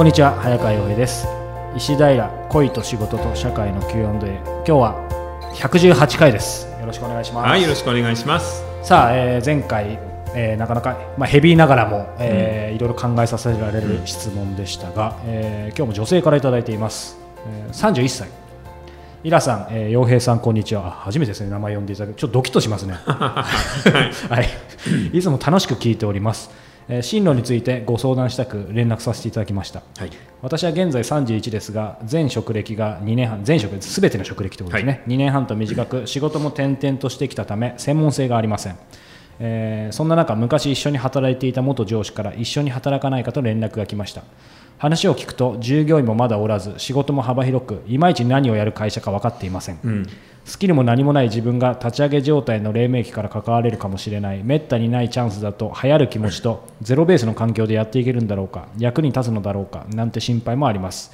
こんにちは早川洋平です。石平恋と仕事と社会の Q&A 今日は118回です。よろしくお願いします。はい、よろしくお願いします。さあ、えー前回、えーなかなか、まあ、ヘビーながらも、えーいろいろ考えさせられる質問でしたが、えー今日も女性からいただいています、えー31歳。イラさん、えー、洋平さんこんにちは。あ初めてですね名前呼んでいただくちょっとドキッとしますね。はい、いつも楽しく聞いております、えー進路についてご相談したく連絡させていただきました。はい。私は現在31ですが全職歴が2年半全職すべての職歴ということですね、2年半と短く仕事も転々としてきたため専門性がありません、えーそんな中昔一緒に働いていた元上司から一緒に働かないかと連絡が来ました。話を聞くと従業員もまだおらず仕事も幅広くいまいち何をやる会社か分かっていません、うん。スキルも何もない自分が立ち上げ状態の黎明期から関われるかもしれないめったにないチャンスだと流行る気持ちとゼロベースの環境でやっていけるんだろうか役に立つのだろうかなんて心配もあります。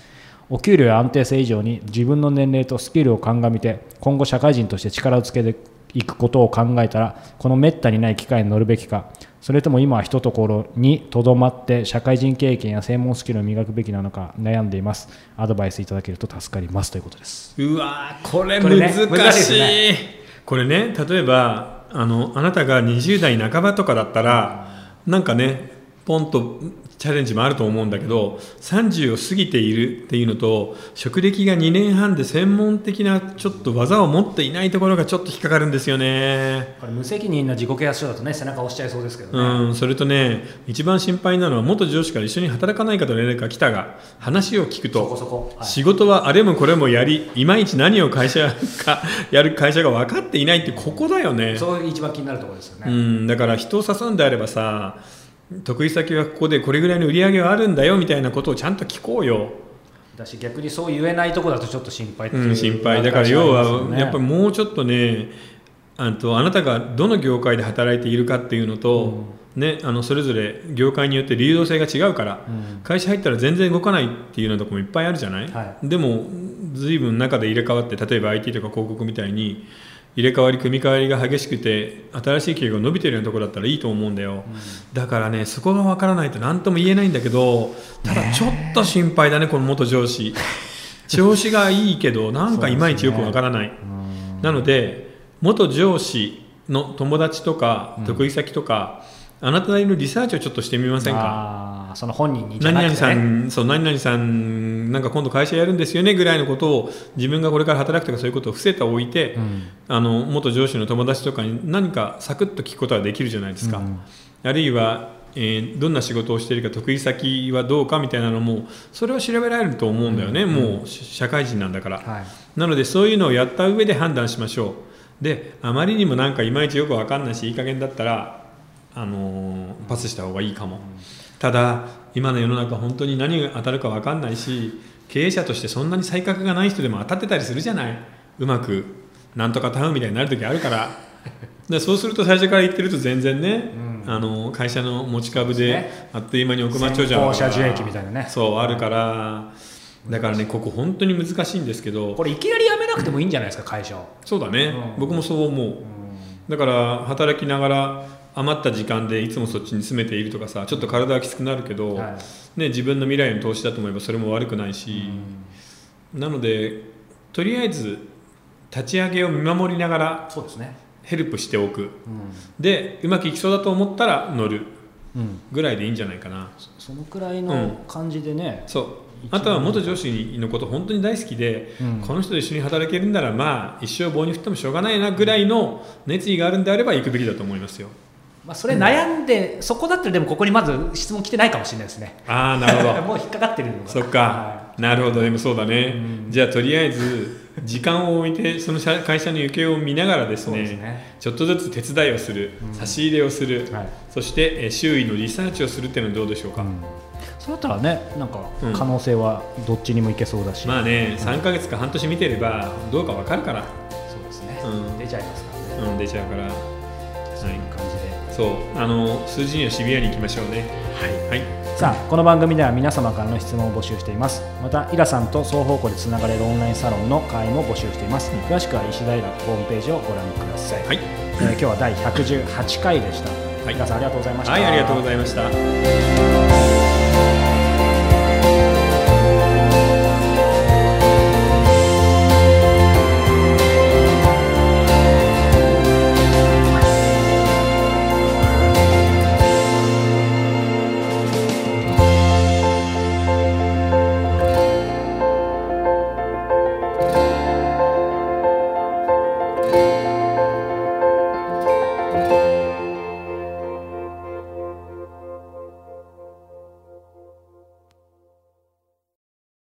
お給料や安定性以上に自分の年齢とスキルを鑑みて今後社会人として力をつけていくことを考えたらこのめったにない機会に乗るべきか。それとも今はひとところにとどまって社会人経験や専門スキルを磨くべきなのか悩んでいます。アドバイスいただけると助かります。ということです。うわーこれ難しい。難しいですね。これね、例えば、あの、あなたが20代半ばとかだったら、なんかね、ポンとチャレンジもあると思うんだけど、30を過ぎているっていうのと、職歴が2年半で専門的なちょっと技を持っていないところがちょっと引っかかるんですよね。これ無責任な自己啓発書だとね背中押しちゃいそうですけどね、うん、それとね、一番心配なのは、元上司から一緒に働かないかと連絡が来たが、話を聞くと、そこそこ、はい。仕事はあれもこれもやりいまいち何を会社かやる会社が分かっていないってここだよね。そういう一番気になるところですようね、んだから人を誘うんであればさ得意先はここでこれぐらいの売り上げはあるんだよみたいなことをちゃんと聞こうよ、だし逆にそう言えないところだとちょっと心配っていうう、ん、心配。だから要はやっぱりもうちょっとねあとあなたがどの業界で働いているかっていうのと、ね、あのそれぞれ業界によって流動性が違うから、うん。会社入ったら全然動かないっていうようなところもいっぱいあるじゃない、はでも随分中で入れ替わって例えば IT とか広告みたいに入れ替わり組み替わりが激しくて新しい企業が伸びてるようなところだったらいいと思うんだよ、だからねそこが分からないと何とも言えないんだけどただちょっと心配だねこの元上司。調子がいいけどなんかいまいちよく分からない、うん。なので元上司の友達とか得意先とか、あなたなりのリサーチをちょっとしてみませんか？その本人にじゃなくて、何々さね、ん、そう何々さん、なんか今度会社やるんですよねぐらいのことを自分がこれから働くとかそういうことを伏せておいて、うん。あの元上司の友達とかに何かサクッと聞くことはできるじゃないですか、うん。あるいは、えーどんな仕事をしているか得意先はどうかみたいなのもそれは調べられると思うんだよね、もうし社会人なんだから、はい。なのでそういうのをやった上で判断しましょう。であまりにもなんかいまいちよく分かんないしいい加減だったら、あのーパスした方がいいかも、ただ今の世の中本当に何が当たるか分かんないし経営者としてそんなに才覚がない人でも当たってたりするじゃない。うまくなんとかタウンみたいになる時あるから。でそうすると最初から言ってると全然ね、あの会社の持ち株であっという間に億万長者先行者受益みたいなね。そうあるからだからねここ本当に難しいんですけど。これいきなり辞めなくてもいいんじゃないですか会社を、そうだね、うん僕もそう思う。だから働きながら余った時間でいつもそっちに詰めているとかさちょっと体はきつくなるけど、はい。ね、自分の未来の投資だと思えばそれも悪くないし、なのでとりあえず立ち上げを見守りながらそうですね。ヘルプしておく。うん、でうまくいきそうだと思ったら乗るうん、ぐらいでいいんじゃないかな。そのくらいうの感じでね、そう。あとは元上司のこと本当に大好きで、うん。この人と一緒に働けるんならまあ一生棒に振ってもしょうがないなぐらいの熱意があるんであれば行くべきだと思いますよまあ、それ悩んで、そこだったらでもここにまず質問来てないかもしれないですね。ああなるほど。もう引っかかってるのが。そっか、なるほどでもそうだね、うん。じゃあとりあえず時間を置いてその社会社の行方を見ながらですねね。ちょっとずつ手伝いをする、差し入れをする、はい。そしてえー周囲のリサーチをするっていうのはどうでしょうか、うん。そうだったらねなんかうん。可能性はどっちにもいけそうだし、まあね3ヶ月か半年見てればどうかわかるから、そうですね、うん。出ちゃいますからね、うん、出ちゃうから、そういう感じで、そう。あの数字にはシビアにいきましょうね。はい、さあこの番組では皆様からの質問を募集しています。またイラさんと双方向でつながれるオンラインサロンの会員も募集しています。詳しくは石平ホームページをご覧ください、はい。えー今日は第118回でした、はい。イラさんありがとうございました。はい、ありがとうございました